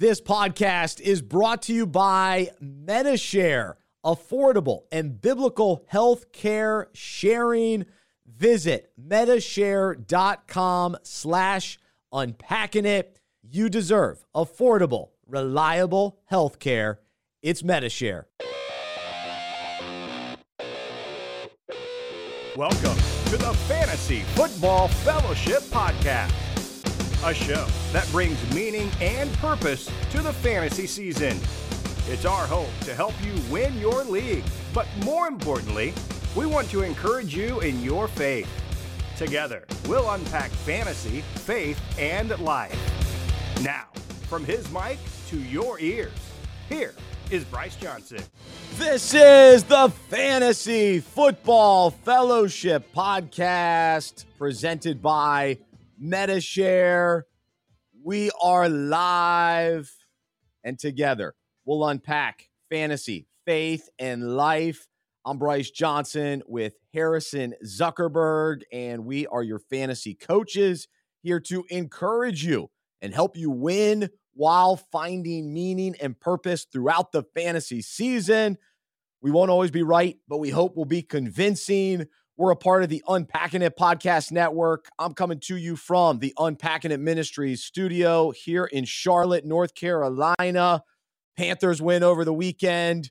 This podcast is brought to you by Medi-Share, affordable and biblical health care sharing. Visit medishare.com slash unpacking it. You deserve affordable, reliable health care. It's Medi-Share. Welcome to the Fantasy Football Fellowship Podcast, a show that brings meaning and purpose to the fantasy season. It's our hope to help you win your league, but more importantly, we want to encourage you in your faith. Together, we'll unpack fantasy, faith, and life. Now, from his mic to your ears, here is Bryce Johnson. This is the Fantasy Football Fellowship podcast presented by Medi-Share. We are live and together we'll unpack fantasy, faith, and life. I'm Bryce Johnson with Harrison Zuckerberg, and we are your fantasy coaches here to encourage you and help you win while finding meaning and purpose throughout the fantasy season. We won't always be right, but we hope we'll be convincing. We're a part of the Unpacking It Podcast Network. I'm coming to you from the Unpacking It Ministries studio here in Charlotte, North Carolina. Panthers win over the weekend.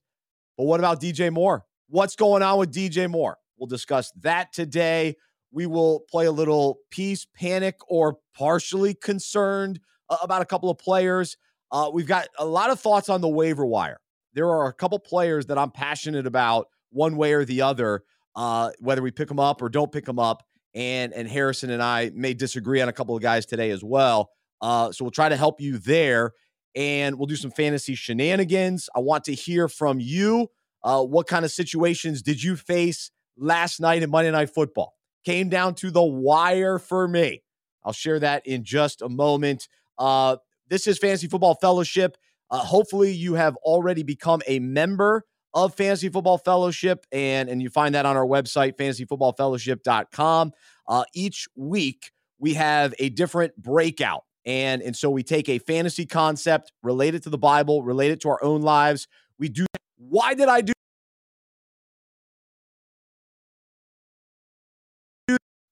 But what about DJ Moore? What's going on with DJ Moore? We'll discuss that today. We will play a little peace, panic, or partially concerned uh, about a couple of players. Uh, we've got a lot of thoughts on the waiver wire. There are a couple players that I'm passionate about one way or the other, uh, whether we pick them up or don't pick them up. And and Harrison and I may disagree on a couple of guys today as well. Uh, so we'll try to help you there, and we'll do some fantasy shenanigans. I want to hear from you. Uh, what kind of situations did you face last night in Monday Night Football? Came down to the wire for me. I'll share that in just a moment. Uh, this is Fantasy Football Fellowship. Uh, hopefully, you have already become a member of Fantasy Football Fellowship, and, and you find that on our website, fantasyfootballfellowship.com. Uh, each week, we have a different breakout. And, and so we take a fantasy concept related to the Bible, related to our own lives. We do. Why did I do?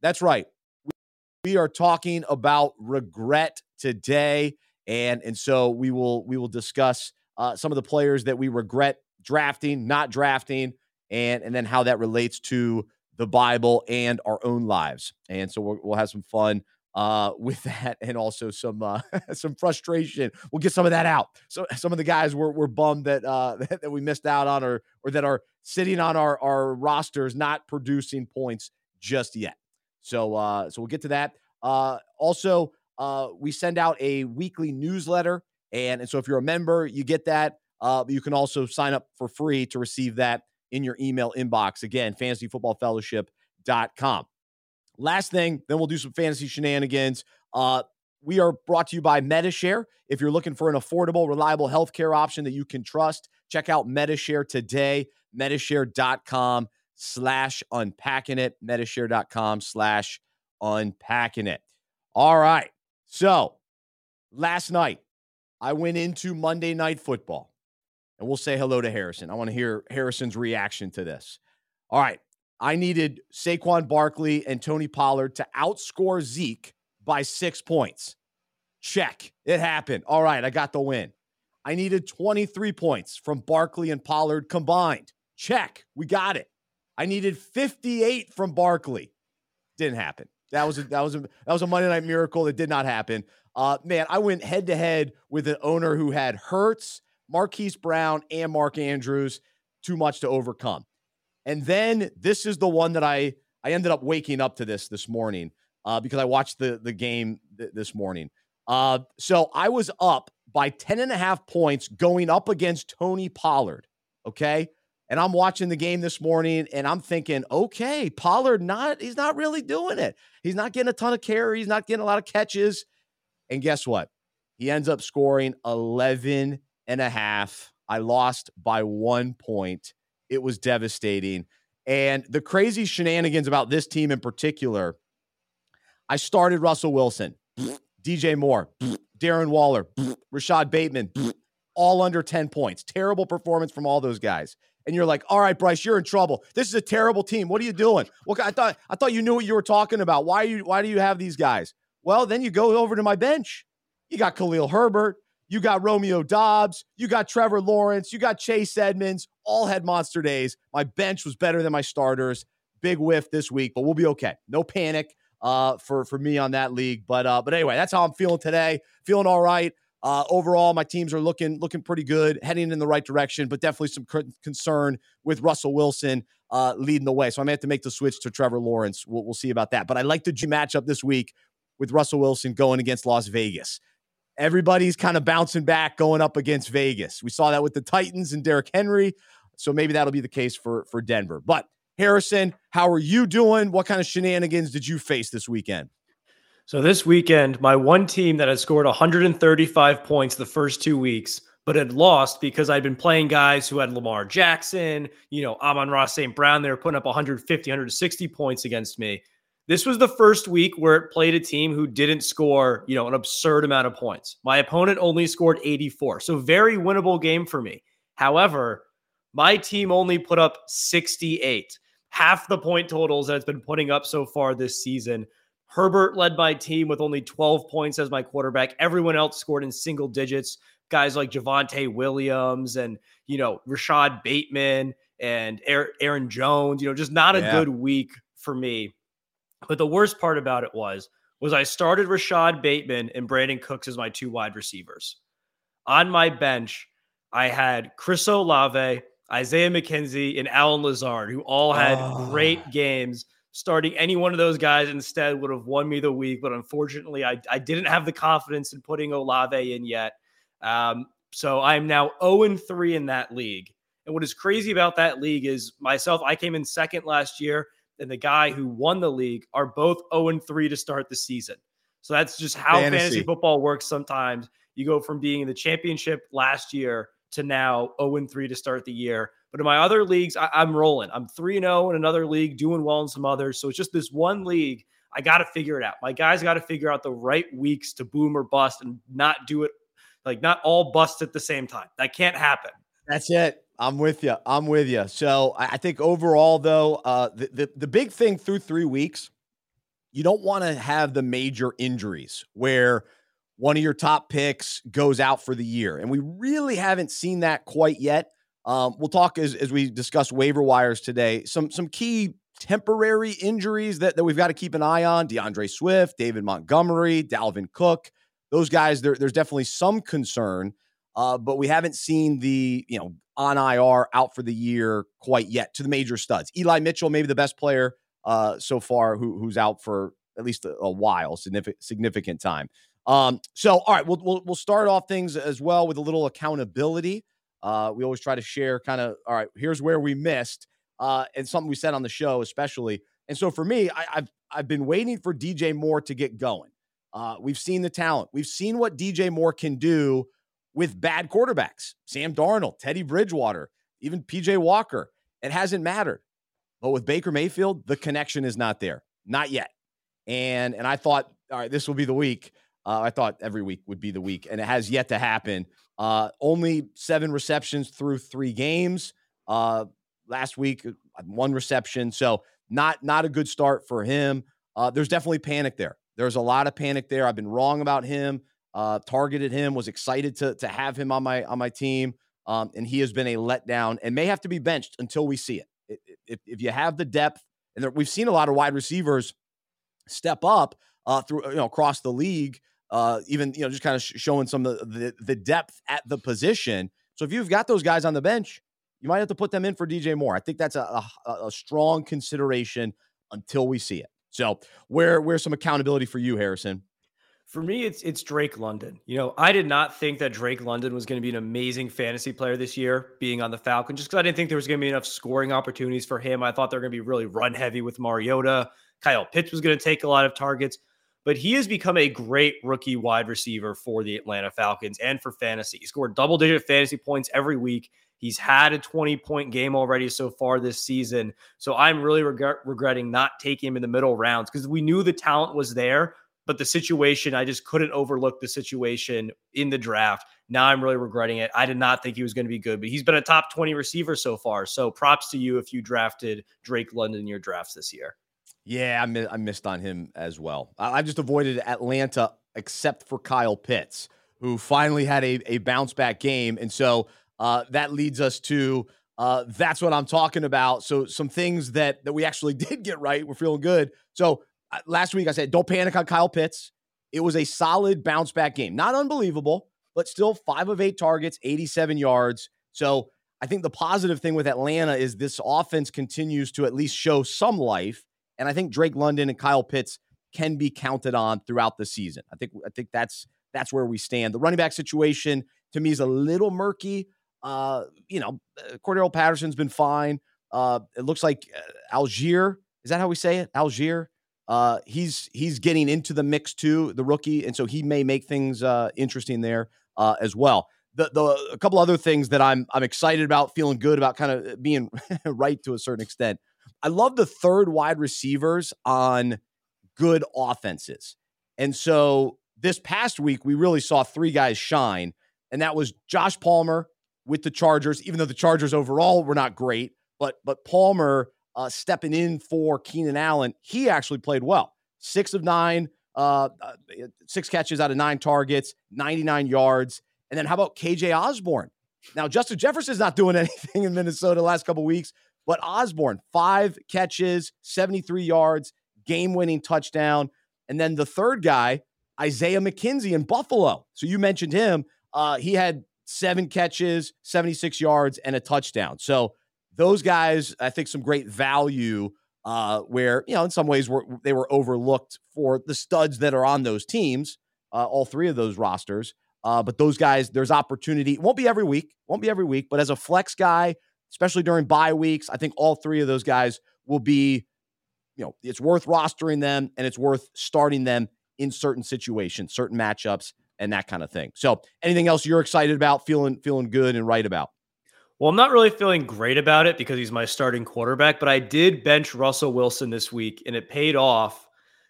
That's right. We are talking about regret today, and and so we will we will discuss uh, some of the players that we regret drafting, not drafting, and and then how that relates to the Bible and our own lives. And so we'll, we'll have some fun uh, with that, and also some uh, some frustration. We'll get some of that out. So some of the guys were were bummed that uh, that we missed out on, or or that are sitting on our our rosters, not producing points just yet. So uh, so we'll get to that. Uh, also, uh, we send out a weekly newsletter. And, and so if you're a member, you get that. Uh, you can also sign up for free to receive that in your email inbox. Again, fantasyfootballfellowship.com. Last thing, then we'll do some fantasy shenanigans. Uh, we are brought to you by Medi-Share. If you're looking for an affordable, reliable healthcare option that you can trust, check out Medi-Share today. Medishare.com slash unpacking it. Medishare.com slash unpacking it. All right. So last night, I went into Monday Night Football, and we'll say hello to Harrison. I want to hear Harrison's reaction to this. All right. I needed Saquon Barkley and Tony Pollard to outscore Zeke by six points. Check. It happened. All right. I got the win. I needed 23 points from Barkley and Pollard combined. Check. We got it. I needed 58 from Barkley. Didn't happen. That was a, that was a that was a Monday night miracle that did not happen. Uh, man, I went head to head with an owner who had Hurts, Marquise Brown, and Mark Andrews. Too much to overcome. And then this is the one that I I ended up waking up to this this morning uh, because I watched the the game th- this morning. Uh, so I was up by 10 and a half points going up against Tony Pollard. Okay. And I'm watching the game this morning and I'm thinking, okay, Pollard not he's not really doing it. He's not getting a ton of carries, not getting a lot of catches. And guess what? He ends up scoring 11 and a half. I lost by 1 point. It was devastating. And the crazy shenanigans about this team in particular, I started Russell Wilson. DJ Moore, Darren Waller, Rashad Bateman, all under 10 points. Terrible performance from all those guys. And you're like, all right, Bryce, you're in trouble. This is a terrible team. What are you doing? Well, I thought I thought you knew what you were talking about. Why you why do you have these guys? Well, then you go over to my bench. You got Khalil Herbert, you got Romeo Doubs. you got Trevor Lawrence, you got Chase Edmonds, all had monster days. My bench was better than my starters. Big whiff this week, but we'll be okay. No panic uh, for for me on that league. But uh, but anyway, that's how I'm feeling today. Feeling all right. Uh, overall, my teams are looking looking pretty good, heading in the right direction, but definitely some concern with Russell Wilson uh, leading the way. So I may have to make the switch to Trevor Lawrence. We'll, we'll see about that. But I like the G matchup this week with Russell Wilson going against Las Vegas. Everybody's kind of bouncing back going up against Vegas. We saw that with the Titans and Derrick Henry. So maybe that'll be the case for for Denver. But Harrison, how are you doing? What kind of shenanigans did you face this weekend? So this weekend, my one team that had scored 135 points the first two weeks, but had lost because I'd been playing guys who had Lamar Jackson, you know, Amon-Ra St. Brown. They were putting up 150, 160 points against me. This was the first week where it played a team who didn't score, you know, an absurd amount of points. My opponent only scored 84. So very winnable game for me. However, my team only put up 68 half the point totals that it's been putting up so far this season. Herbert led my team with only 12 points as my quarterback. Everyone else scored in single digits. Guys like Javonte Williams and, you know, Rashad Bateman and Aaron Jones, you know, just not a yeah. good week for me. But the worst part about it was, was I started Rashad Bateman and Brandin Cooks as my two wide receivers. On my bench, I had Chris Olave, Isaiah McKenzie, and Allen Lazard, who all had oh. great games. Starting any one of those guys instead would have won me the week, but unfortunately, I, I didn't have the confidence in putting Olave in yet. Um, so I'm now 0 3 in that league. And what is crazy about that league is myself, I came in second last year, and the guy who won the league are both 0 3 to start the season. So that's just how fantasy. fantasy football works sometimes. You go from being in the championship last year to now 0 3 to start the year. But in my other leagues, I, am rolling. I'm 3 0 in another league, doing well in some others. So it's just this one league. I got to figure it out. My guys got to figure out the right weeks to boom or bust and not do it like not all bust at the same time. That can't happen. That's it. I'm with you. I'm with you. So I think overall, though, uh, the, the, the big thing through three weeks, you don't want to have the major injuries where one of your top picks goes out for the year. And we really haven't seen that quite yet. Um, we'll talk as, as we discuss waiver wires today. Some some key temporary injuries that, that we've got to keep an eye on. D'Andre Swift, David Montgomery, Dalvin Cook. Those guys, there, there's definitely some concern, uh, but we haven't seen the, you know, on IR out for the year quite yet to the major studs. Eli Mitchell, maybe the best player uh, so far who, who's out for at least a, a while, significant, significant time. Um, so, all right, we'll, we'll, we'll start off things as well with a little accountability. Uh, we always try to share kind of, all right, here's where we missed, uh, and something we said on the show, especially. And so for me, I, have I've been waiting for DJ Moore to get going. Uh, we've seen the talent. We've seen what DJ Moore can do with bad quarterbacks. Sam Darnold, Teddy Bridgewater, even PJ Walker. It hasn't mattered. But with Baker Mayfield, the connection is not there. Not yet. And and I thought, all right, this will be the week uh, I thought every week would be the week, and it has yet to happen. Uh, only seven receptions through three games. Uh, last week, uh, one reception, so not not a good start for him. Uh, there's definitely panic there. There's a lot of panic there. I've been wrong about him. Uh, targeted him. Was excited to to have him on my on my team, um, and he has been a letdown and may have to be benched until we see it. If, if you have the depth, and there, we've seen a lot of wide receivers step up uh, through you know across the league uh, even you know just kind of showing some of the, the, the depth at the position. So if you've got those guys on the bench, you might have to put them in for DJ Moore. I think that's a, a, a strong consideration until we see it. So where where's some accountability for you, Harrison? For me, it's it's Drake London. You know, I did not think that Drake London was going to be an amazing fantasy player this year, being on the Falcons, just because I didn't think there was going to be enough scoring opportunities for him. I thought they were going to be really run heavy with Mariota. Kyle Pitts was going to take a lot of targets but he has become a great rookie wide receiver for the Atlanta Falcons and for fantasy. He scored double digit fantasy points every week. He's had a 20 point game already so far this season. So I'm really regretting not taking him in the middle rounds because we knew the talent was there, but the situation, I just couldn't overlook the situation in the draft. Now I'm really regretting it. I did not think he was going to be good, but he's been a top 20 receiver so far. So props to you if you drafted Drake London in your drafts this year. Yeah, I, mi- I missed on him as well. I, just avoided Atlanta except for Kyle Pitts, who finally had a, a bounce back game. And so uh, that leads us to uh, that's what I'm talking about. So some things that that we actually did get right. We're feeling good. So last week I said don't panic on Kyle Pitts. It was a solid bounce back game, not unbelievable, but still five of eight targets, 87 yards. So I think the positive thing with Atlanta is this offense continues to at least show some life. And I think Drake London and Kyle Pitts can be counted on throughout the season. I think I think that's that's where we stand. The running back situation to me is a little murky. Uh, you know, uh, Cordarrelle Patterson's been fine. Uh, it looks like Allgeier. Is that how we say it? Allgeier. Uh, he's he's getting into the mix too, the rookie, and so he may make things uh, interesting there uh, as well. The the a couple other things that I'm I'm excited about, feeling good about, kind of being right to a certain extent. I love the third wide receivers on good offenses, and so this past week we really saw three guys shine, and that was Josh Palmer with the Chargers, even though the Chargers overall were not great, but but Palmer uh, stepping in for Keenan Allen, he actually played well. Six of nine, uh, uh six catches out of nine targets, 99 yards. And then how about KJ Osborn? Now, Justin Jefferson's not doing anything in Minnesota the last couple weeks, but Osborn, five catches, 73 yards, game winning touchdown. And then the third guy, Isaiah McKenzie in Buffalo. So you mentioned him. Uh, he had seven catches, 76 yards, and a touchdown. So those guys, I think, some great value. Uh, where you know, in some ways, were they were overlooked for the studs that are on those teams, uh, all three of those rosters. Uh, but those guys, there's opportunity. It won't be every week, won't be every week, but as a flex guy, especially during bye weeks, I think all three of those guys will be, you know, it's worth rostering them and it's worth starting them in certain situations, certain matchups, and that kind of thing. So, anything else you're excited about, feeling feeling good and right about? Well, I'm not really feeling great about it because he's my starting quarterback, but I did bench Russell Wilson this week and it paid off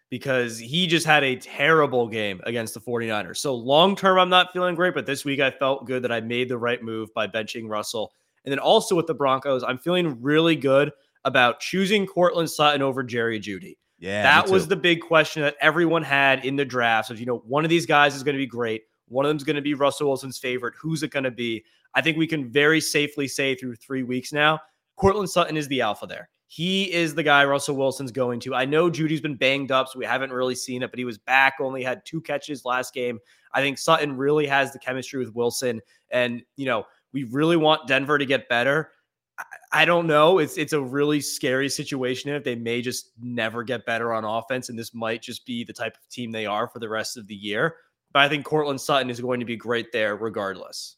because he just had a terrible game against the 49ers. So long term, I'm not feeling great, but this week I felt good that I made the right move by benching Russell. And then also with the Broncos, I'm feeling really good about choosing Courtland Sutton over Jerry Jeudy. Yeah, that was the big question that everyone had in the draft. So, you know, one of these guys is going to be great. One of them's going to be Russell Wilson's favorite. Who's it going to be? I think we can very safely say through three weeks now, Courtland Sutton is the alpha there. He is the guy Russell Wilson's going to. I know Jeudy's been banged up, so we haven't really seen it, but he was back, only had two catches last game. I think Sutton really has the chemistry with Wilson. And, you know, we really want Denver to get better. I don't know. It's it's a really scary situation if they may just never get better on offense, and this might just be the type of team they are for the rest of the year. But I think Courtland Sutton is going to be great there regardless.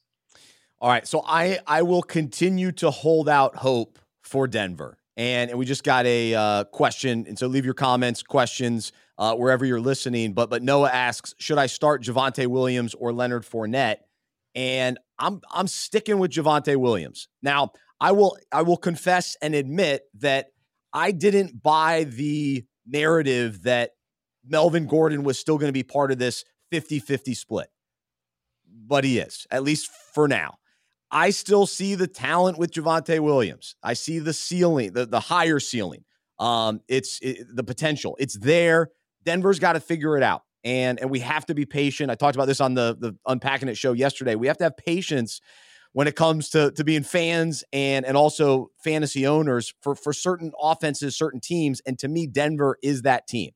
All right, so I I will continue to hold out hope for Denver, and, and we just got a uh, question, and so leave your comments, questions uh, wherever you're listening. But but Noah asks, should I start Javonte Williams or Leonard Fournette? And I'm I'm sticking with Javonte Williams. Now I will I will confess and admit that I didn't buy the narrative that Melvin Gordon was still going to be part of this 50-50 split. But he is, at least for now. I still see the talent with Javonte Williams. I see the ceiling, the, the higher ceiling. Um, it's it, the potential. It's there. Denver's got to figure it out. And and we have to be patient. I talked about this on the the unpacking it show yesterday. We have to have patience when it comes to to being fans and and also fantasy owners for for certain offenses, certain teams. And to me, Denver is that team.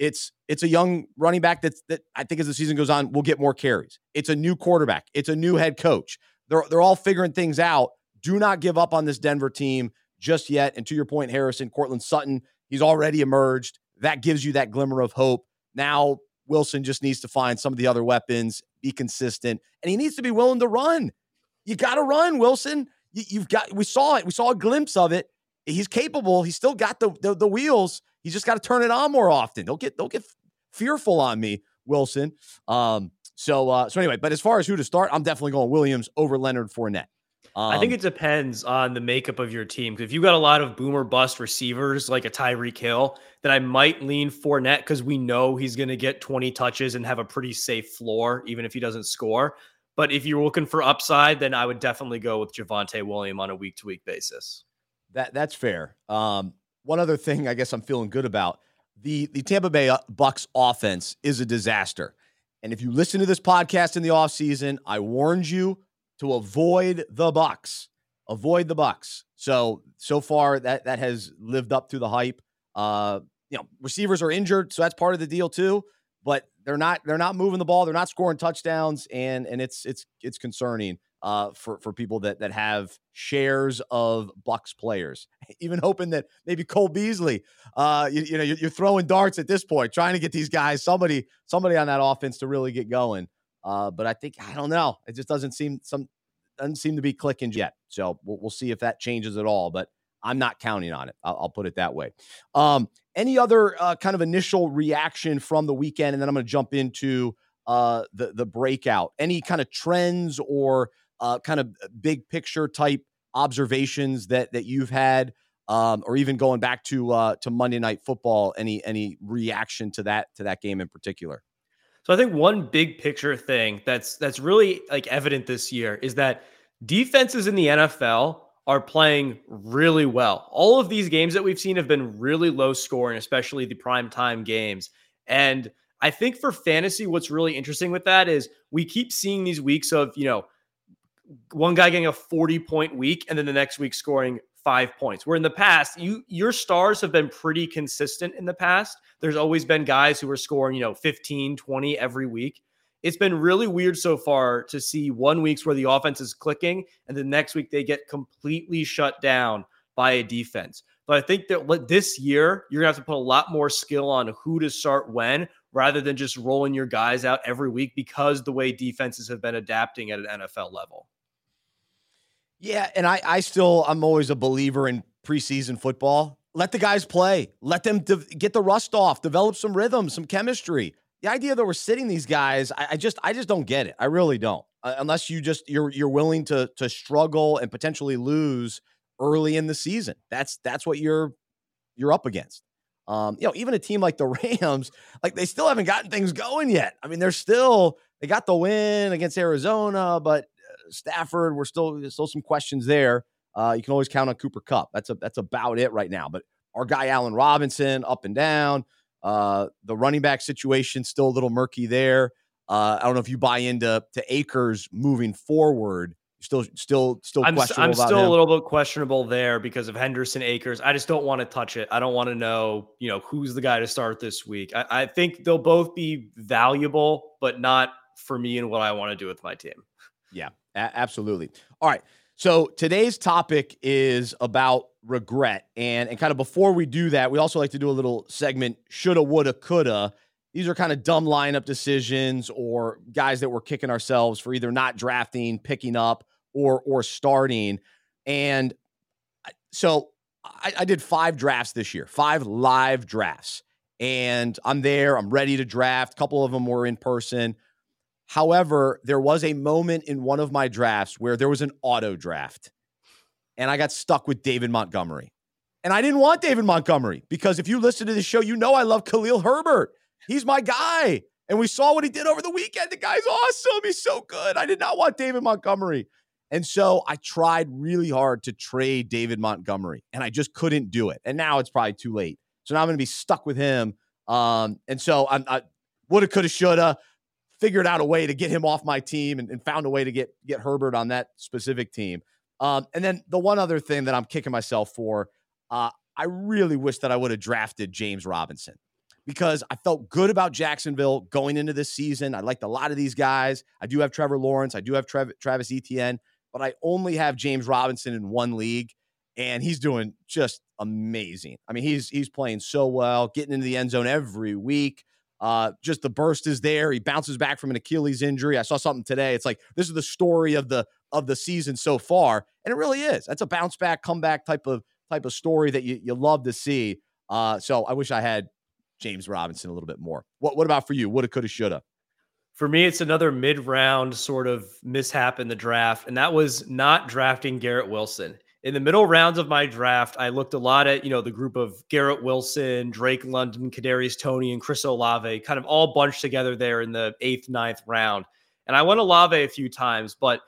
It's it's a young running back that's that I think as the season goes on will get more carries. It's a new quarterback. It's a new head coach. They're they're all figuring things out. Do not give up on this Denver team just yet. And to your point, Harrison, Courtland Sutton, he's already emerged. That gives you that glimmer of hope. Now Wilson just needs to find some of the other weapons, be consistent, and he needs to be willing to run. You got to run, Wilson. You, have got. We saw it. We saw a glimpse of it. He's capable. He's still got the the, the wheels. He's just got to turn it on more often. Don't get don't get fearful on me, Wilson. Um, so, uh, so anyway, but as far as who to start, I'm definitely going Williams over Leonard Fournette. Um, I think um, it depends on the makeup of your team. If you've got a lot of boomer bust receivers like a Tyreek Hill, then I might lean Fournette because we know he's going to get 20 touches and have a pretty safe floor, even if he doesn't score. But if you're looking for upside, then I would definitely go with Javonte William on a week to week basis. That that's fair. Um, one other thing I guess I'm feeling good about the the Tampa Bay uh, Bucks offense is a disaster. And if you listen to this podcast in the offseason, I warned you to avoid the Bucks. Avoid the Bucks. So so far that that has lived up to the hype. Uh, you know, receivers are injured, so that's part of the deal too. But they're not they're not moving the ball. They're not scoring touchdowns, and and it's it's it's concerning uh, for for people that that have shares of Bucks players. Even hoping that maybe Cole Beasley, uh, you, you know, you're, you're, throwing darts at this point, trying to get these guys somebody somebody on that offense to really get going. Uh, but I think I don't know. It just doesn't seem some doesn't seem to be clicking yet. So we'll, we'll see if that changes at all. But I'm not counting on it. I'll, I'll put it that way. Um, any other uh, kind of initial reaction from the weekend, and then I'm going to jump into uh, the the breakout. Any kind of trends or uh, kind of big picture type observations that that you've had, um, or even going back to uh, to Monday Night Football? Any any reaction to that to that game in particular? So I think one big picture thing that's that's really like evident this year is that defenses in the NFL are playing really well. All of these games that we've seen have been really low scoring, especially the prime time games. And I think for fantasy, what's really interesting with that is we keep seeing these weeks of, you know, one guy getting a 40 point week and then the next week scoring five points. Where in the past, you your stars have been pretty consistent in the past. There's always been guys who are scoring, you know, 15, 20 every week. It's been really weird so far to see one weeks where the offense is clicking and the next week they get completely shut down by a defense. But I think that this year you're gonna have to put a lot more skill on who to start when rather than just rolling your guys out every week because the way defenses have been adapting at an NFL level. Yeah, and I, I still, I'm always a believer in preseason football. Let the guys play. Let them de- get the rust off. Develop some rhythm, some chemistry. The idea that we're sitting these guys, I, I just, I just don't get it. I really don't. Uh, unless you just you're you're willing to to struggle and potentially lose early in the season. That's that's what you're you're up against. Um, you know, even a team like the Rams, like they still haven't gotten things going yet. I mean, they're still they got the win against Arizona, but Stafford, we're still still some questions there. Uh, you can always count on Cooper Kupp. That's a that's about it right now. But our guy Allen Robinson up and down. Uh, the running back situation still a little murky there. Uh, I don't know if you buy into to Akers moving forward. Still, still, still. I'm, I'm still him. a little bit questionable there because of Henderson Akers. I just don't want to touch it. I don't want to know, you know, who's the guy to start this week. I, I think they'll both be valuable, but not for me and what I want to do with my team. Yeah, a- absolutely. All right. So today's topic is about regret. And, and kind of before we do that, we also like to do a little segment shoulda, woulda, coulda. These are kind of dumb lineup decisions or guys that we're kicking ourselves for either not drafting, picking up, or or starting. And so I, I did five drafts this year, five live drafts. And I'm there, I'm ready to draft. A couple of them were in person. However, there was a moment in one of my drafts where there was an auto draft and I got stuck with David Montgomery. And I didn't want David Montgomery because if you listen to the show, you know I love Khalil Herbert. He's my guy. And we saw what he did over the weekend. The guy's awesome. He's so good. I did not want David Montgomery. And so I tried really hard to trade David Montgomery and I just couldn't do it. And now it's probably too late. So now I'm going to be stuck with him. Um, and so I'm, I woulda, coulda, shoulda figured out a way to get him off my team and, and found a way to get get Herbert on that specific team. Um, and then the one other thing that I'm kicking myself for, uh, I really wish that I would have drafted James Robinson because I felt good about Jacksonville going into this season. I liked a lot of these guys. I do have Trevor Lawrence, I do have Trav- Travis Etienne, but I only have James Robinson in one league, and he's doing just amazing. I mean, he's he's playing so well, getting into the end zone every week. Uh, just the burst is there. He bounces back from an Achilles injury. I saw something today. It's like this is the story of the of the season so far, and it really is. That's a bounce back, comeback type of type of story that you you love to see. Uh, so I wish I had James Robinson a little bit more. What what about for you? Woulda, coulda, shoulda. For me, it's another mid round sort of mishap in the draft, and that was not drafting Garrett Wilson. In the middle rounds of my draft, I looked a lot at, you know, the group of Garrett Wilson, Drake London, Kadarius Toney, and Chris Olave, kind of all bunched together there in the eighth, ninth round. And I went Olave a few times, but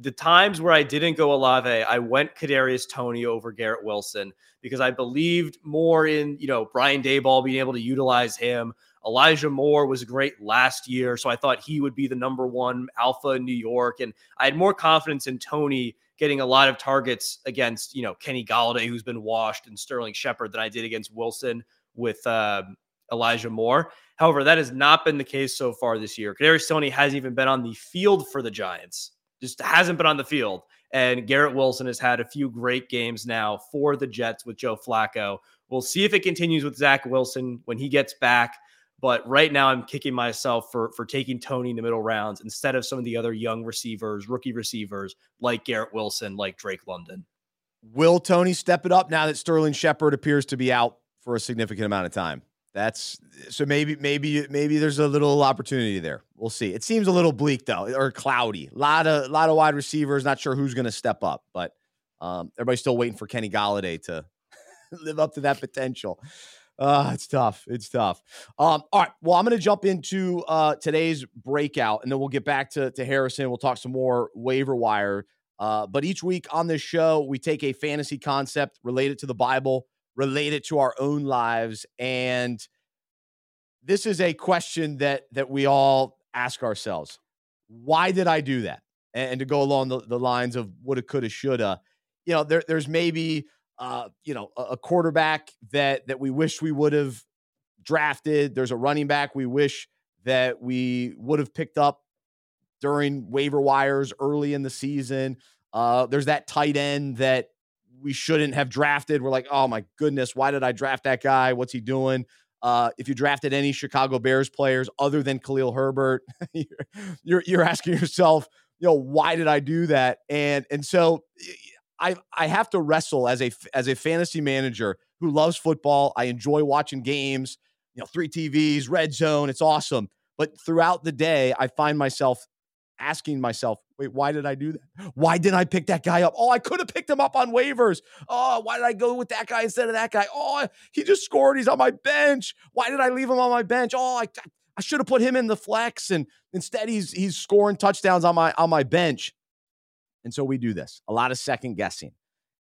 the times where I didn't go Olave, I went Kadarius Toney over Garrett Wilson because I believed more in, you know, Brian Daboll being able to utilize him. Elijah Moore was great last year, so I thought he would be the number one alpha in New York, and I had more confidence in Toney getting a lot of targets against, you know, Kenny Golladay, who's been washed, and Sterling Shepard than I did against Wilson with uh, Elijah Moore. However, that has not been the case so far this year. Kadarius Toney hasn't even been on the field for the Giants just hasn't been on the field. And Garrett Wilson has had a few great games now for the Jets with Joe Flacco. We'll see if it continues with Zach Wilson when he gets back. But right now, I'm kicking myself for for taking Toney in the middle rounds instead of some of the other young receivers, rookie receivers like Garrett Wilson, like Drake London. Will Toney step it up now that Sterling Shepard appears to be out for a significant amount of time? That's so maybe maybe maybe there's a little opportunity there. We'll see. It seems a little bleak though, or cloudy. A lot of lot of wide receivers. Not sure who's going to step up, but um, everybody's still waiting for Kenny Golladay to live up to that potential. Uh, it's tough. It's tough. Um, all right. Well, I'm going to jump into uh, today's breakout, and then we'll get back to to Harrison. We'll talk some more waiver wire. Uh, but each week on this show, we take a fantasy concept related to the Bible relate it to our own lives and this is a question that that we all ask ourselves why did i do that and, to go along the, the lines of woulda coulda shoulda you know there, there's maybe uh you know a, quarterback that that we wish we would have drafted there's a running back we wish that we would have picked up during waiver wires early in the season uh there's that tight end that we shouldn't have drafted. We're like, oh my goodness, why did I draft that guy? What's he doing? Uh, if you drafted any Chicago Bears players other than Khalil Herbert, you're you're asking yourself, you know, why did I do that? And and so I I have to wrestle as a as a fantasy manager who loves football. I enjoy watching games. You know, three TVs, red zone, it's awesome. But throughout the day, I find myself asking myself, wait, why did I do that? Why didn't I pick that guy up? Oh, I could have picked him up on waivers. Oh, why did I go with that guy instead of that guy? Oh, he just scored. He's on my bench. Why did I leave him on my bench? Oh, I, I should have put him in the flex, and instead he's he's scoring touchdowns on my on my bench. And so we do this a lot of second guessing,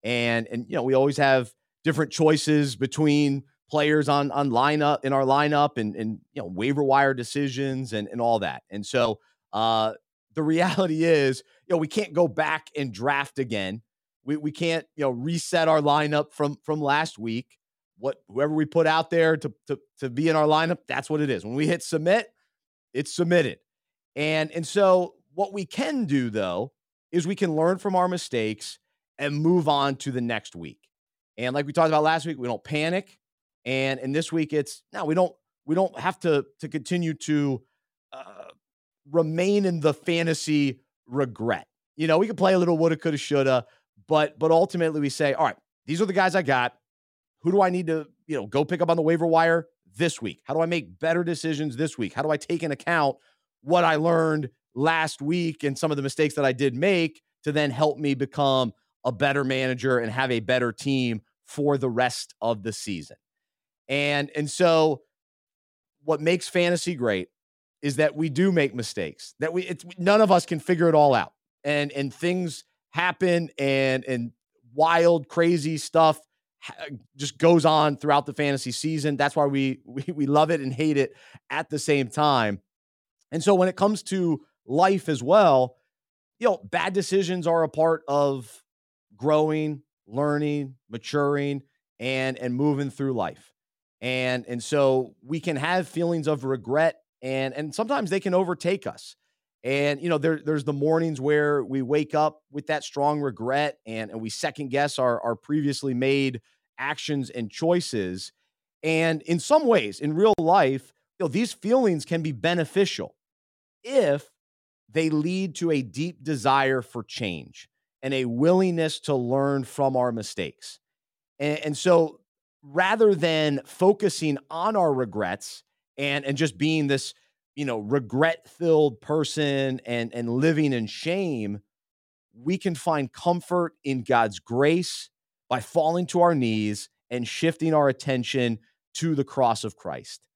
and and you know we always have different choices between players on on lineup in our lineup and and you know waiver wire decisions and and all that. And so uh the reality is, you know, we can't go back and draft again. We we can't, you know, reset our lineup from from last week. What whoever we put out there to to to be in our lineup, that's what it is. When we hit submit, it's submitted. And and so what we can do though is we can learn from our mistakes and move on to the next week. And like we talked about last week, we don't panic. And in this week it's no, we don't we don't have to to continue to uh, remain in the fantasy regret. You know, we could play a little woulda, coulda, shoulda, but but ultimately we say, all right, these are the guys I got. Who do I need to, you know, go pick up on the waiver wire this week? How do I make better decisions this week? How do I take into account what I learned last week and some of the mistakes that I did make to then help me become a better manager and have a better team for the rest of the season? And and so what makes fantasy great is that we do make mistakes. That we it's none of us can figure it all out. And and things happen and and wild crazy stuff just goes on throughout the fantasy season. That's why we, we we love it and hate it at the same time. And so when it comes to life as well, you know, bad decisions are a part of growing, learning, maturing and and moving through life. And and so we can have feelings of regret and and sometimes they can overtake us. And you know, there, there's the mornings where we wake up with that strong regret and, and we second guess our, our previously made actions and choices. And in some ways, in real life, you know, these feelings can be beneficial if they lead to a deep desire for change and a willingness to learn from our mistakes. And, and so rather than focusing on our regrets and and just being this you know, regret filled person and, and living in shame, we can find comfort in God's grace by falling to our knees and shifting our attention to the cross of Christ.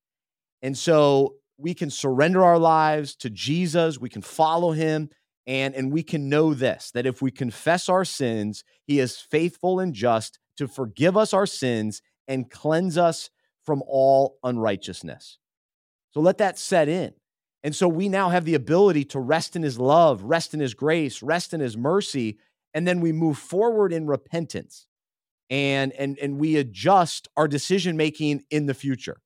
And so we can surrender our lives to Jesus, we can follow him, and, and we can know this that if we confess our sins, he is faithful and just to forgive us our sins and cleanse us from all unrighteousness. So let that set in. And so we now have the ability to rest in his love, rest in his grace, rest in his mercy, and then we move forward in repentance. And and and we adjust our decision making in the future.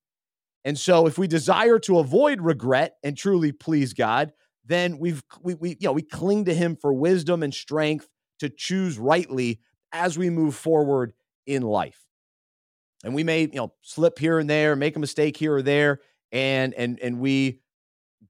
And so if we desire to avoid regret and truly please God, then we've we, we you know we cling to him for wisdom and strength to choose rightly as we move forward in life. And we may, you know, slip here and there, make a mistake here or there, and and and we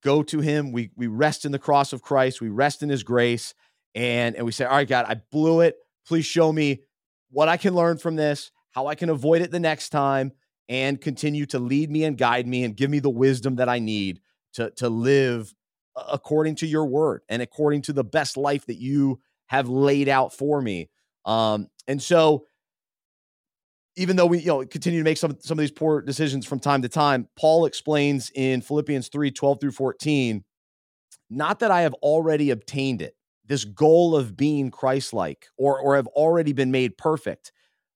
go to him. We we rest in the cross of Christ. We rest in his grace. And and we say, All right, God, I blew it. Please show me what I can learn from this, how I can avoid it the next time, and continue to lead me and guide me and give me the wisdom that I need to, to live according to your word and according to the best life that you have laid out for me. Um, and so even though we you know continue to make some some of these poor decisions from time to time, Paul explains in Philippians 3 12 through 14, not that I have already obtained it, this goal of being Christ like, or, or have already been made perfect,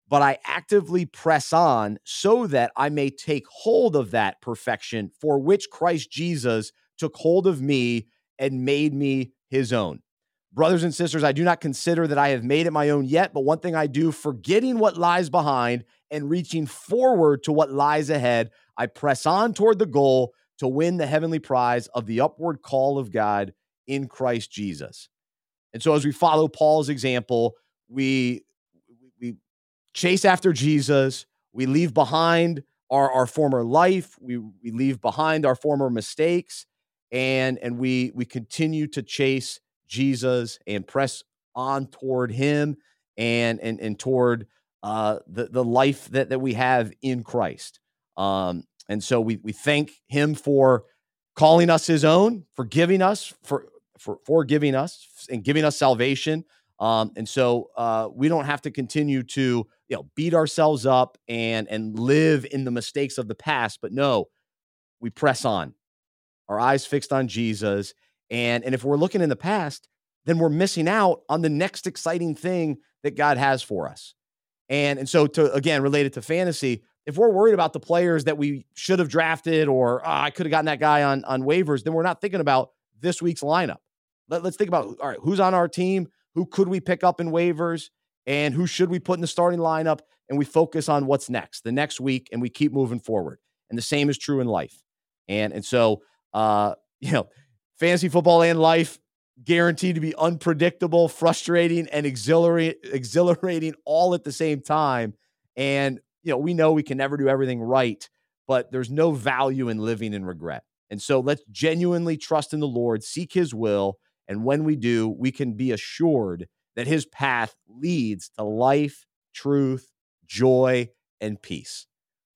but I actively press on so that I may take hold of that perfection for which Christ Jesus took hold of me and made me his own. Brothers and sisters, I do not consider that I have made it my own yet, but one thing I do, forgetting what lies behind and reaching forward to what lies ahead, I press on toward the goal to win the heavenly prize of the upward call of God in Christ Jesus. And so as we follow Paul's example, we chase after Jesus, we leave behind our, our former life, we, we leave behind our former mistakes, and and we we continue to chase Jesus and press on toward him and and and toward uh the the life that that we have in Christ. Um and so we we thank him for calling us his own, for giving us for for for giving us and giving us salvation. Um and so uh we don't have to continue to you know beat ourselves up and and live in the mistakes of the past, but no, we press on. Our eyes fixed on Jesus and, and if we're looking in the past, then we're missing out on the next exciting thing that God has for us. And, and so to again related to fantasy, if we're worried about the players that we should have drafted or oh, I could have gotten that guy on on waivers, then we're not thinking about this week's lineup. Let, let's think about all right, who's on our team, who could we pick up in waivers, and who should we put in the starting lineup, and we focus on what's next, the next week, and we keep moving forward. And the same is true in life. And and so uh, you know, fantasy football and life guaranteed to be unpredictable, frustrating, and exhilarating, exhilarating all at the same time. And you know, we know we can never do everything right, but there's no value in living in regret. And so let's genuinely trust in the Lord, seek his will, and when we do, we can be assured that his path leads to life, truth, joy, and peace.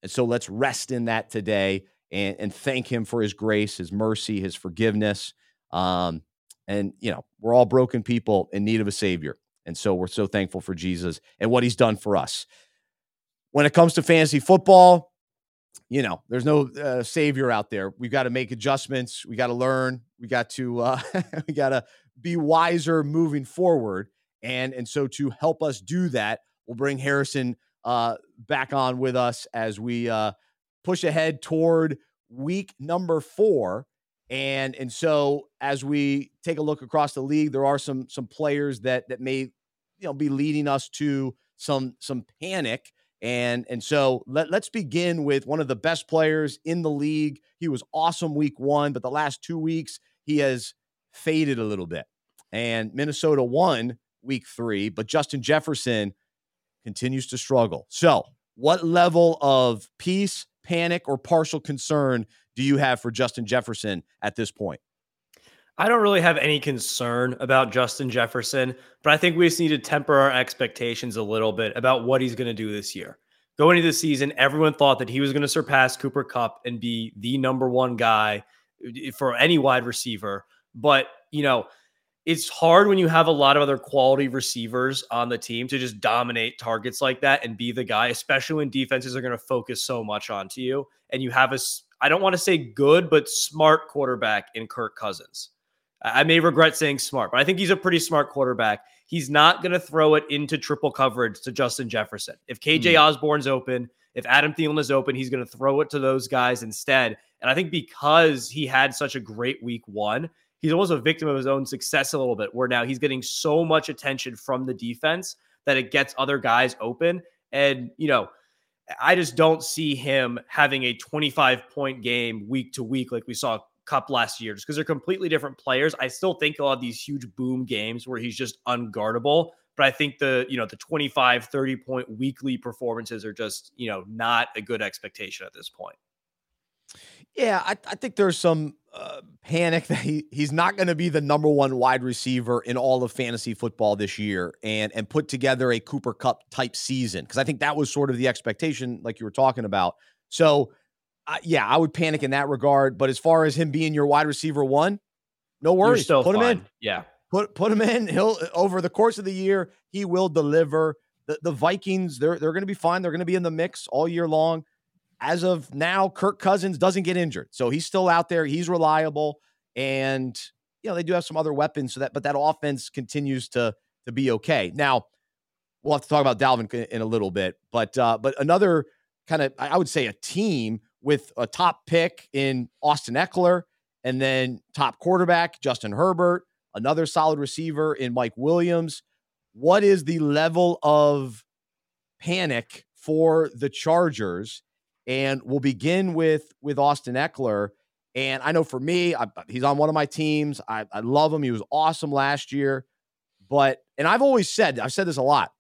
And so let's rest in that today and, and thank him for his grace, his mercy, his forgiveness. Um, and, you know, we're all broken people in need of a savior. And so we're so thankful for Jesus and what he's done for us. When it comes to fantasy football, you know, there's no uh, savior out there. We've got to make adjustments. We got to learn. We got to uh, we got to be wiser moving forward. And and so to help us do that, we'll bring Harrison uh, back on with us as we uh, push ahead toward week number four. And and so as we take a look across the league, there are some some players that that may you know be leading us to some some panic. And and so let, let's begin with one of the best players in the league. He was awesome week one, but the last two weeks he has faded a little bit. And Minnesota won week three, but Justin Jefferson continues to struggle. So, what level of peace, panic, or partial concern do you have for Justin Jefferson at this point? I don't really have any concern about Justin Jefferson, but I think we just need to temper our expectations a little bit about what he's going to do this year. Going into the season, everyone thought that he was going to surpass Cooper Kupp and be the number one guy uh, for any wide receiver. But, you know, it's hard when you have a lot of other quality receivers on the team to just dominate targets like that and be the guy, especially when defenses are going to focus so much onto you. And you have a, I don't want to say good, but smart quarterback in Kirk Cousins. I may regret saying smart, but I think he's a pretty smart quarterback. He's not going to throw it into triple coverage to Justin Jefferson. If KJ mm. Osborn's open, if Adam Thielen is open, he's going to throw it to those guys instead. And I think because he had such a great week one, he's almost a victim of his own success a little bit, where now he's getting so much attention from the defense that it gets other guys open. And, you know, I just don't see him having a 25 point game week to week like we saw Kupp last year, just because they're completely different players. I still think he'll have these huge boom games where he's just unguardable. But I think the, you know, the 25, 30 point weekly performances are just, you know, not a good expectation at this point. Yeah, I, I think there's some uh, panic that he, he's not going to be the number one wide receiver in all of fantasy football this year and and put together a Cooper Kupp type season because I think that was sort of the expectation, like you were talking about. So, uh, yeah, I would panic in that regard. But as far as him being your wide receiver one, no worries. put fine. him in. Yeah, put put him in. He'll over the course of the year he will deliver. The the Vikings they're they're going to be fine. They're going to be in the mix all year long as of now, Kirk Cousins doesn't get injured. So he's still out there. He's reliable. And, you know, they do have some other weapons so that, but that offense continues to, to be okay. Now, we'll have to talk about Dalvin in a little bit, but, uh, but another kind of, I would say a team with a top pick in Austin Ekeler and then top quarterback, Justin Herbert, another solid receiver in Mike Williams. What is the level of panic for the Chargers? And we'll begin with with Austin Ekeler. And I know for me, I, he's on one of my teams. I, I love him. He was awesome last year. But, and I've always said, I've said this a lot.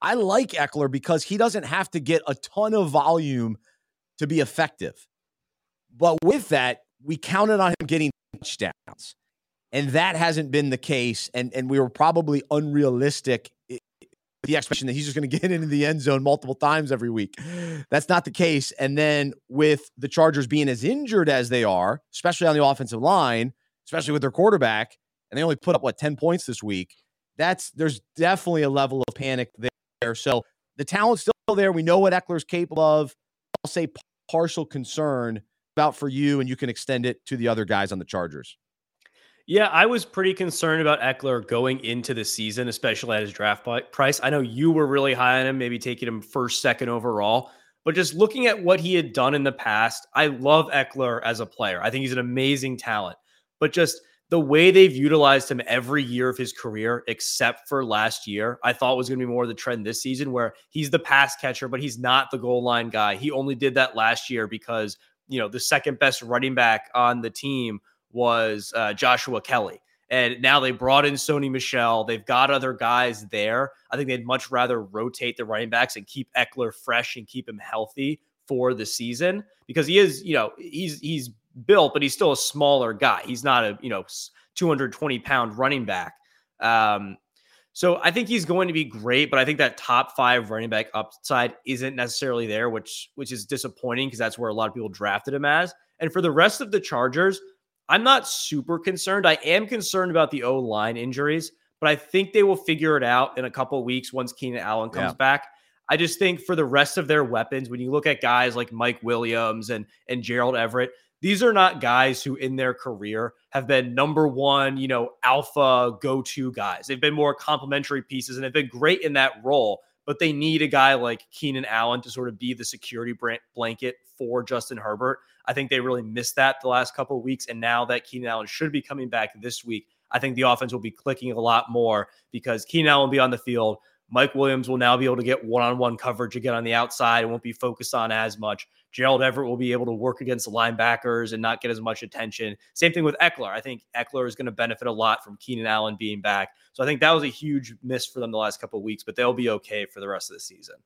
I like Ekeler because he doesn't have to get a ton of volume to be effective. But with that, we counted on him getting touchdowns. And that hasn't been the case. And, and we were probably unrealistic the expectation that he's just going to get into the end zone multiple times every week. That's not the case. And then with the Chargers being as injured as they are, especially on the offensive line, especially with their quarterback, and they only put up what 10 points this week. That's there's definitely a level of panic there. So the talent's still there. We know what Ekeler's capable of. I'll say partial concern about for you, and you can extend it to the other guys on the Chargers. Yeah, I was pretty concerned about Ekeler going into the season, especially at his draft price. I know you were really high on him, maybe taking him first, second overall. But just looking at what he had done in the past, I love Ekeler as a player. I think he's an amazing talent. But just the way they've utilized him every year of his career, except for last year, I thought was going to be more the trend this season, where he's the pass catcher, but he's not the goal line guy. He only did that last year because, you know, the second best running back on the team was uh, Joshua Kelley. And now they brought in Sony Michel. They've got other guys there. I think they'd much rather rotate the running backs and keep Ekeler fresh and keep him healthy for the season because he is, you know, he's he's built, but he's still a smaller guy. He's not a, you know, 220 pound running back. Um, so I think he's going to be great, but I think that top five running back upside isn't necessarily there, which which is disappointing because that's where a lot of people drafted him as. And for the rest of the Chargers, I'm not super concerned. I am concerned about the O line injuries, but I think they will figure it out in a couple of weeks once Keenan Allen comes yeah. back. I just think for the rest of their weapons, when you look at guys like Mike Williams and and Gerald Everett, these are not guys who in their career have been number one, you know, alpha go-to guys. They've been more complementary pieces and have been great in that role, but they need a guy like Keenan Allen to sort of be the security blanket for Justin Herbert. I think they really missed that the last couple of weeks. And now that Keenan Allen should be coming back this week, I think the offense will be clicking a lot more because Keenan Allen will be on the field. Mike Williams will now be able to get one on one coverage again on the outside and won't be focused on as much. Gerald Everett will be able to work against the linebackers and not get as much attention. Same thing with Ekeler. I think Ekeler is going to benefit a lot from Keenan Allen being back. So I think that was a huge miss for them the last couple of weeks, but they'll be okay for the rest of the season.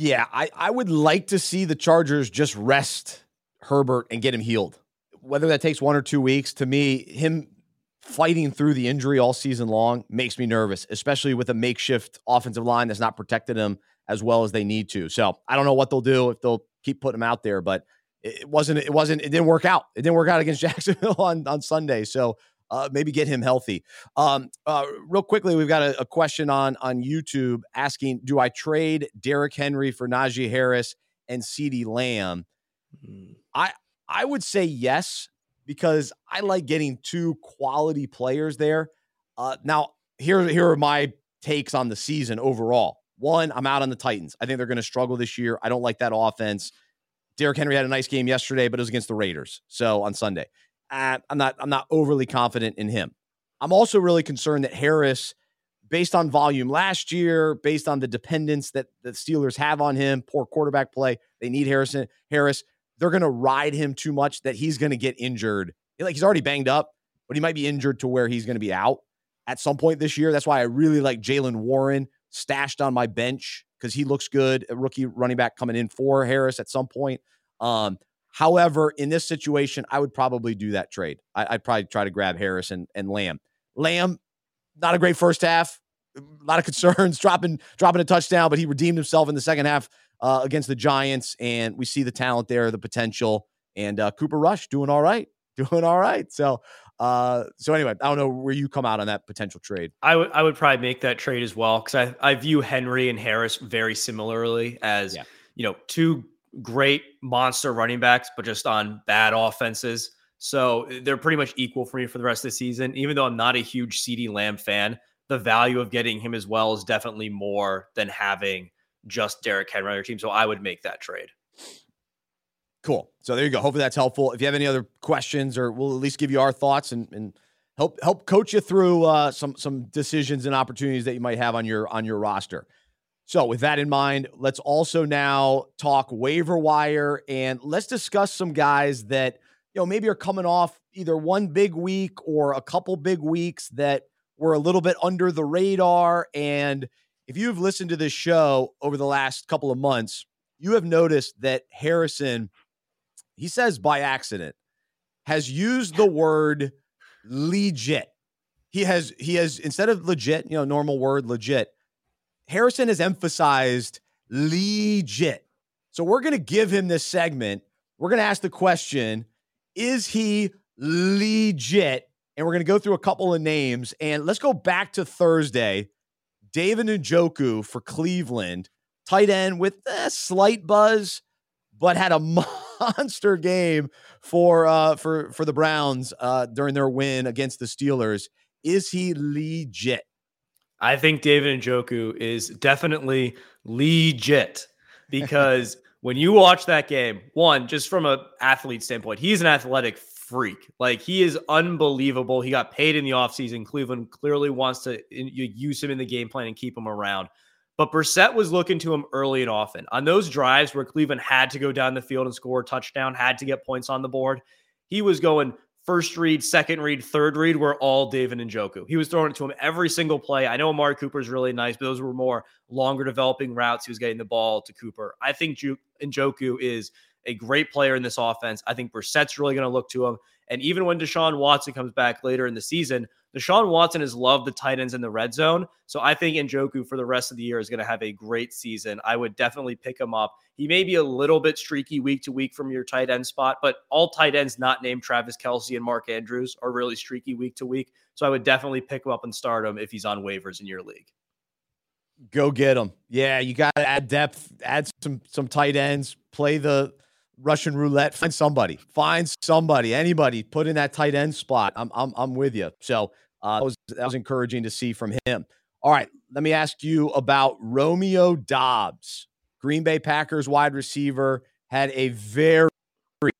Yeah, I, I would like to see the Chargers just rest Herbert and get him healed. Whether that takes one or two weeks, to me, him fighting through the injury all season long makes me nervous, especially with a makeshift offensive line that's not protected him as well as they need to. So I don't know what they'll do if they'll keep putting him out there, but it wasn't it wasn't it didn't work out. It didn't work out against Jacksonville on on Sunday. So uh, maybe get him healthy. Um, uh, real quickly, we've got a, a, question on on YouTube asking, "Do I trade Derrick Henry for Najee Harris and CeeDee Lamb?" Mm. I I would say yes because I like getting two quality players there. Uh, now, here here are my takes on the season overall. One, I'm out on the Titans. I think they're going to struggle this year. I don't like that offense. Derrick Henry had a nice game yesterday, but it was against the Raiders. So on Sunday, uh, I'm not I'm not overly confident in him. I'm also really concerned that Harris, based on volume last year, based on the dependence that the Steelers have on him, poor quarterback play, they need Harrison Harris. They're going to ride him too much that he's going to get injured. Like he's already banged up, but he might be injured to where he's going to be out at some point this year. That's why I really like Jaylen Warren stashed on my bench because he looks good, a rookie running back coming in for Harris at some point. Um, however, in this situation, I would probably do that trade. I, would probably try to grab Harris and, and Lamb. Lamb, not a great first half. A lot of concerns, dropping dropping a touchdown, but he redeemed himself in the second half uh, against the Giants, and we see the talent there, the potential. And uh, Cooper Rush doing all right, doing all right. So uh, so anyway, I don't know where you come out on that potential trade. I would I would probably make that trade as well because I, I view Henry and Harris very similarly as yeah. you know two great monster running backs, but just on bad offenses. So they're pretty much equal for me for the rest of the season. Even though I'm not a huge CeeDee Lamb fan, the value of getting him as well is definitely more than having just Derrick Henry on your team. So I would make that trade. Cool. So there you go. Hopefully that's helpful. If you have any other questions, or we'll at least give you our thoughts and, and help help coach you through uh, some some decisions and opportunities that you might have on your on your roster. So with that in mind, let's also now talk waiver wire and let's discuss some guys that you know maybe are coming off either one big week or a couple big weeks that were a little bit under the radar. And if you've listened to this show over the last couple of months, you have noticed that Harrison he says by accident, has used the word legit. He has he has instead of legit, you know, normal word legit. Harrison has emphasized legit. So we're going to give him this segment. We're going to ask the question, is he legit? And we're going to go through a couple of names and let's go back to Thursday. David Njoku for Cleveland, tight end with a slight buzz, but had a monster game for uh, for for the Browns uh, during their win against the Steelers. Is he legit? I think David Njoku is definitely legit because when you watch that game, one, just from an athlete standpoint, he's an athletic freak. Like he is unbelievable. He got paid in the offseason. Cleveland clearly wants to use him in the game plan and keep him around. But Brissett was looking to him early and often. On those drives where Cleveland had to go down the field and score a touchdown, had to get points on the board, he was going first read, second read, third read were all David Njoku. He was throwing it to him every single play. I know Amari Cooper is really nice, but those were more longer developing routes. He was getting the ball to Cooper. I think Njoku is a great player in this offense. I think Brissett's really going to look to him. And even when Deshaun Watson comes back later in the season, Deshaun Watson has loved the tight ends in the red zone. So I think Njoku for the rest of the year is going to have a great season. I would definitely pick him up. He may be a little bit streaky week to week from your tight end spot, but all tight ends not named Travis Kelce and Mark Andrews are really streaky week to week. So I would definitely pick him up and start him if he's on waivers in your league. Go get him. Yeah, you got to add depth, add some some tight ends, play the Russian roulette. Find somebody. Find somebody. Anybody. Put in that tight end spot. I'm I'm I'm with you. So uh, that was that was encouraging to see from him. All right, let me ask you about Romeo Doubs, Green Bay Packers wide receiver, had a very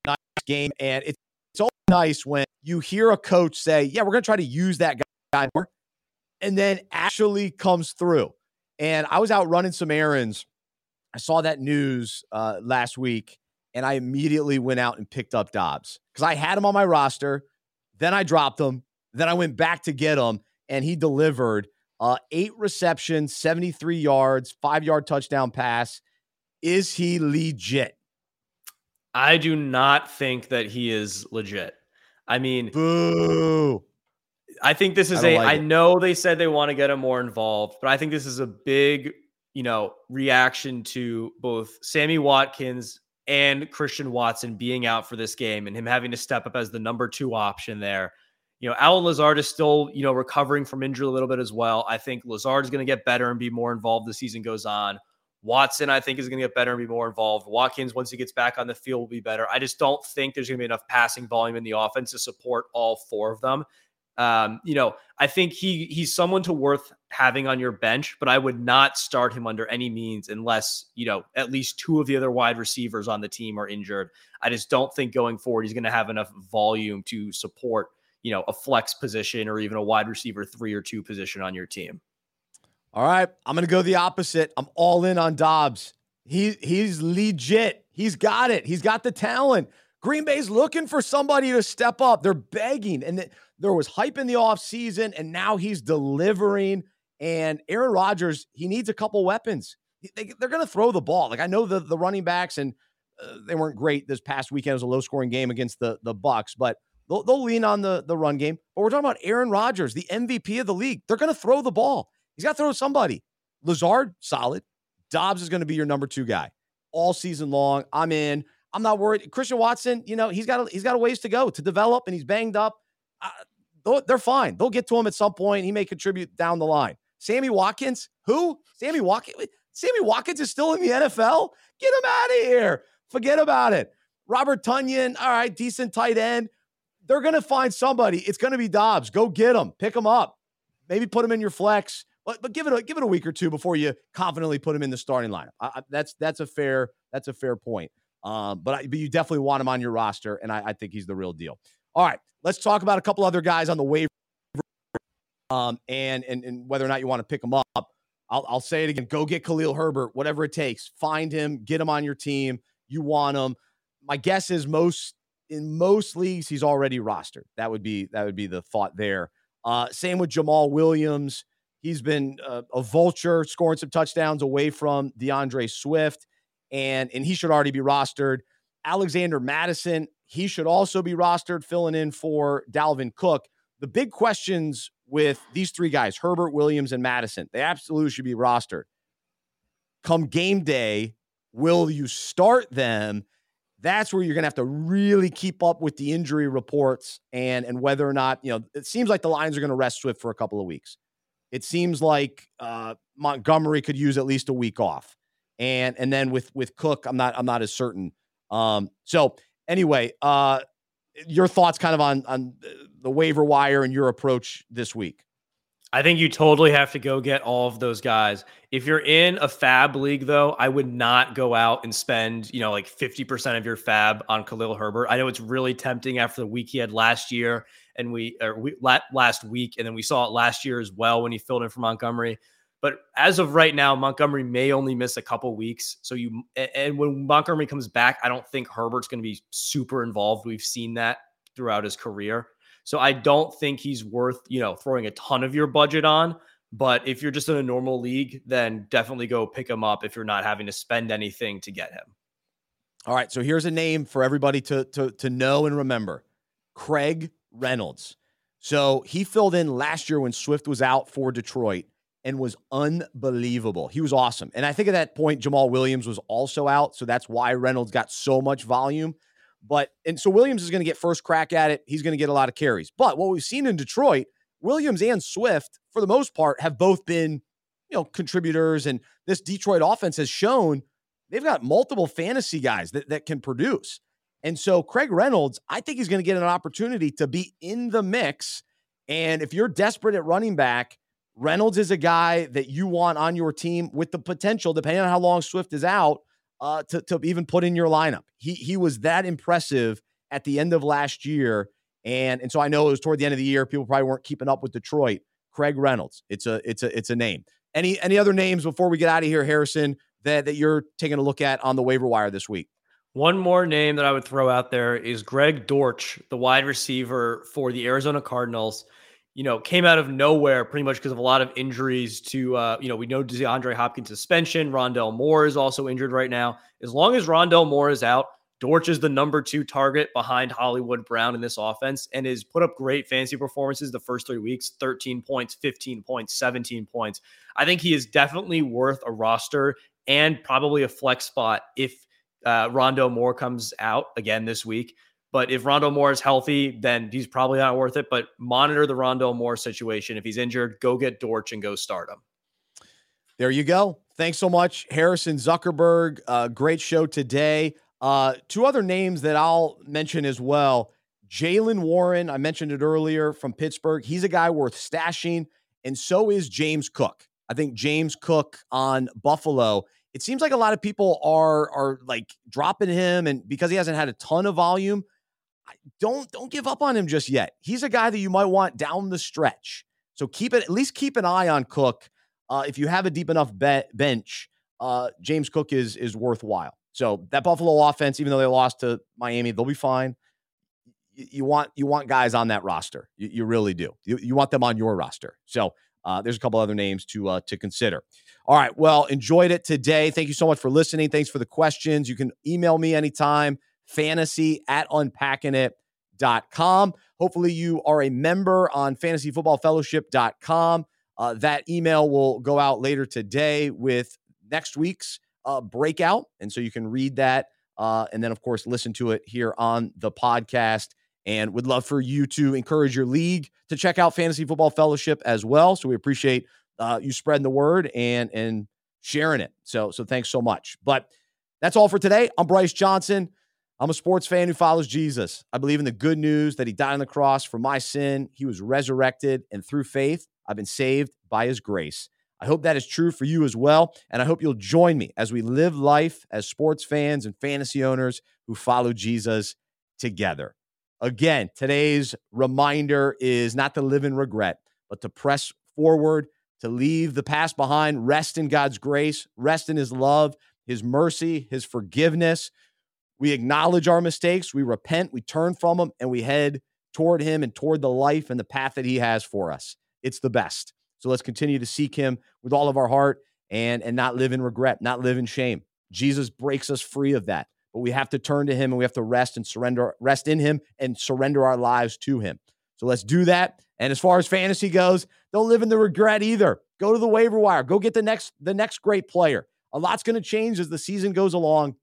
nice game, and it's it's always nice when you hear a coach say, "Yeah, we're going to try to use that guy more," and then actually comes through. And I was out running some errands. I saw that news uh, last week, and I immediately went out and picked up Doubs because I had him on my roster. Then I dropped him. Then I went back to get him, and he delivered uh, eight receptions, 73 yards, five yard touchdown pass. Is he legit? I do not think that he is legit. I mean, boo. I think this is I a. Like I know they said they want to get him more involved, but I think this is a big, you know, reaction to both Sammy Watkins and Christian Watson being out for this game and him having to step up as the number two option there. You know, Allen Lazard is still, you know, recovering from injury a little bit as well. I think Lazard is going to get better and be more involved the season goes on. Watson, I think, is going to get better and be more involved. Watkins, once he gets back on the field, will be better. I just don't think there's going to be enough passing volume in the offense to support all four of them. Um, you know, I think he he's someone to worth having on your bench, but I would not start him under any means unless you know at least two of the other wide receivers on the team are injured. I just don't think going forward he's going to have enough volume to support you know a flex position or even a wide receiver three or two position on your team. All right, I'm going to go the opposite. I'm all in on Doubs. He he's legit. He's got it. He's got the talent. Green Bay's looking for somebody to step up. They're begging. And th- there was hype in the offseason, and now he's delivering. And Aaron Rodgers, he needs a couple weapons. They, are going to throw the ball. Like I know the, the running backs, and uh, they weren't great this past weekend. It was a low scoring game against the, the Bucs, but they'll, they'll lean on the, the run game. But we're talking about Aaron Rodgers, the MVP of the league. They're going to throw the ball. He's got to throw somebody. Lazard, solid. Doubs is going to be your number two guy all season long. I'm in. I'm not worried. Christian Watson, you know, he's got a, he's got a ways to go to develop, and he's banged up. Uh, they're fine. They'll get to him at some point. He may contribute down the line. Sammy Watkins, who? Sammy Watkins. Sammy Watkins is still in the NFL. Get him out of here. Forget about it. Robert Tonyan, all right, decent tight end. They're going to find somebody. It's going to be Doubs. Go get him. Pick him up. Maybe put him in your flex. But, but give it a give it a week or two before you confidently put him in the starting lineup. I, I, that's that's a fair that's a fair point. Um, but I, but you definitely want him on your roster, and I, I think he's the real deal. All right, let's talk about a couple other guys on the waiver, um, and and and whether or not you want to pick them up. I'll, I'll say it again: go get Khalil Herbert, whatever it takes. Find him, get him on your team. You want him. My guess is most in most leagues he's already rostered. That would be that would be the thought there. Uh, same with Jamaal Williams. He's been uh, a vulture, scoring some touchdowns away from D'Andre Swift and and he should already be rostered. Alexander Mattison, he should also be rostered, filling in for Dalvin Cook. The big questions with these three guys, Herbert, Williams, and Mattison, they absolutely should be rostered. Come game day, will you start them? That's where you're going to have to really keep up with the injury reports and and whether or not you know. It seems like the Lions are going to rest Swift for a couple of weeks. It seems like uh, Montgomery could use at least a week off and and then with with Cook, I'm not I'm not as certain. Um, so anyway, uh, your thoughts kind of on on the waiver wire and your approach this week. I think you totally have to go get all of those guys. If you're in a FAAB league, though, I would not go out and spend, you know, like 50% of your FAAB on Khalil Herbert. I know it's really tempting after the week he had last year and we, or we last week, and then we saw it last year as well when he filled in for Montgomery. But as of right now, Montgomery may only miss a couple weeks. So you and when Montgomery comes back, I don't think Herbert's going to be super involved. We've seen that throughout his career. So I don't think he's worth, you know, throwing a ton of your budget on. But if you're just in a normal league, then definitely go pick him up if you're not having to spend anything to get him. All right. So here's a name for everybody to to to know and remember. Craig Reynolds. So he filled in last year when Swift was out for Detroit and was unbelievable. He was awesome. And I think at that point, Jamaal Williams was also out. So that's why Reynolds got so much volume. But, and so Williams is going to get first crack at it. He's going to get a lot of carries. But what we've seen in Detroit, Williams and Swift, for the most part, have both been, you know, contributors. And this Detroit offense has shown they've got multiple fantasy guys that, that can produce. And so Craig Reynolds, I think he's going to get an opportunity to be in the mix. And if you're desperate at running back, Reynolds is a guy that you want on your team with the potential, depending on how long Swift is out, uh, to, to even put in your lineup. He he was that impressive at the end of last year. And, and so I know it was toward the end of the year. People probably weren't keeping up with Detroit. Craig Reynolds. It's a it's a it's a name. Any any other names before we get out of here, Harrison, that, that you're taking a look at on the waiver wire this week? One more name that I would throw out there is Greg Dortch, the wide receiver for the Arizona Cardinals you know, came out of nowhere pretty much because of a lot of injuries to, uh, you know, we know DeAndre Hopkins suspension. Rondale Moore is also injured right now. As long as Rondale Moore is out, Dortch is the number two target behind Hollywood Brown in this offense and has put up great fantasy performances the first three weeks 13 points, 15 points, 17 points. I think he is definitely worth a roster and probably a flex spot if uh, Rondo Moore comes out again this week. But if Rondo Moore is healthy, then he's probably not worth it. But monitor the Rondo Moore situation. If he's injured, go get Dortch and go start him. There you go. Thanks so much, Harrison Zuckerberg. Uh, great show today. Uh, two other names that I'll mention as well. Jaylen Warren, I mentioned it earlier from Pittsburgh. He's a guy worth stashing, and so is James Cook. I think James Cook on Buffalo. It seems like a lot of people are are like dropping him, and because he hasn't had a ton of volume, don't don't give up on him just yet. He's a guy that you might want down the stretch. So keep it at least keep an eye on Cook. Uh, if you have a deep enough be- bench, uh, James Cook is is worthwhile. So that Buffalo offense, even though they lost to Miami, they'll be fine. You, you want you want guys on that roster. You, you really do. You, you want them on your roster. So uh, there's a couple other names to uh, to consider. All right. Well, enjoyed it today. Thank you so much for listening. Thanks for the questions. You can email me anytime fantasy at unpackingit.com. Hopefully, you are a member on fantasyfootballfellowship.com. Uh, that email will go out later today with next week's uh, breakout. And so you can read that. Uh, and then, of course, listen to it here on the podcast. And would love for you to encourage your league to check out Fantasy Football Fellowship as well. So we appreciate uh, you spreading the word and and sharing it. So so thanks so much. But that's all for today. I'm Bryce Johnson. I'm a sports fan who follows Jesus. I believe in the good news that he died on the cross for my sin. He was resurrected, and through faith, I've been saved by his grace. I hope that is true for you as well. And I hope you'll join me as we live life as sports fans and fantasy owners who follow Jesus together. Again, today's reminder is not to live in regret, but to press forward, to leave the past behind, rest in God's grace, rest in his love, his mercy, his forgiveness. We acknowledge our mistakes, we repent, we turn from them, and we head toward Him and toward the life and the path that He has for us. It's the best. So let's continue to seek Him with all of our heart and, and not live in regret, not live in shame. Jesus breaks us free of that. But we have to turn to Him and we have to rest and surrender, rest in Him and surrender our lives to Him. So let's do that. And as far as fantasy goes, don't live in the regret either. Go to the waiver wire. Go get the next the next great player. A lot's going to change as the season goes along.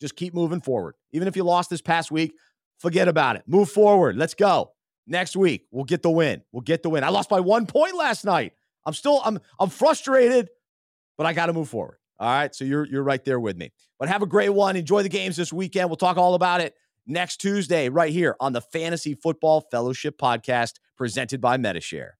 Just keep moving forward. Even if you lost this past week, forget about it. Move forward. Let's go. Next week, we'll get the win. We'll get the win. I lost by one point last night. I'm still I'm I'm frustrated, but I got to move forward. All right. So you're you're right there with me. But have a great one. Enjoy the games this weekend. We'll talk all about it next Tuesday, right here on the Fantasy Football Fellowship Podcast, presented by Medi-Share.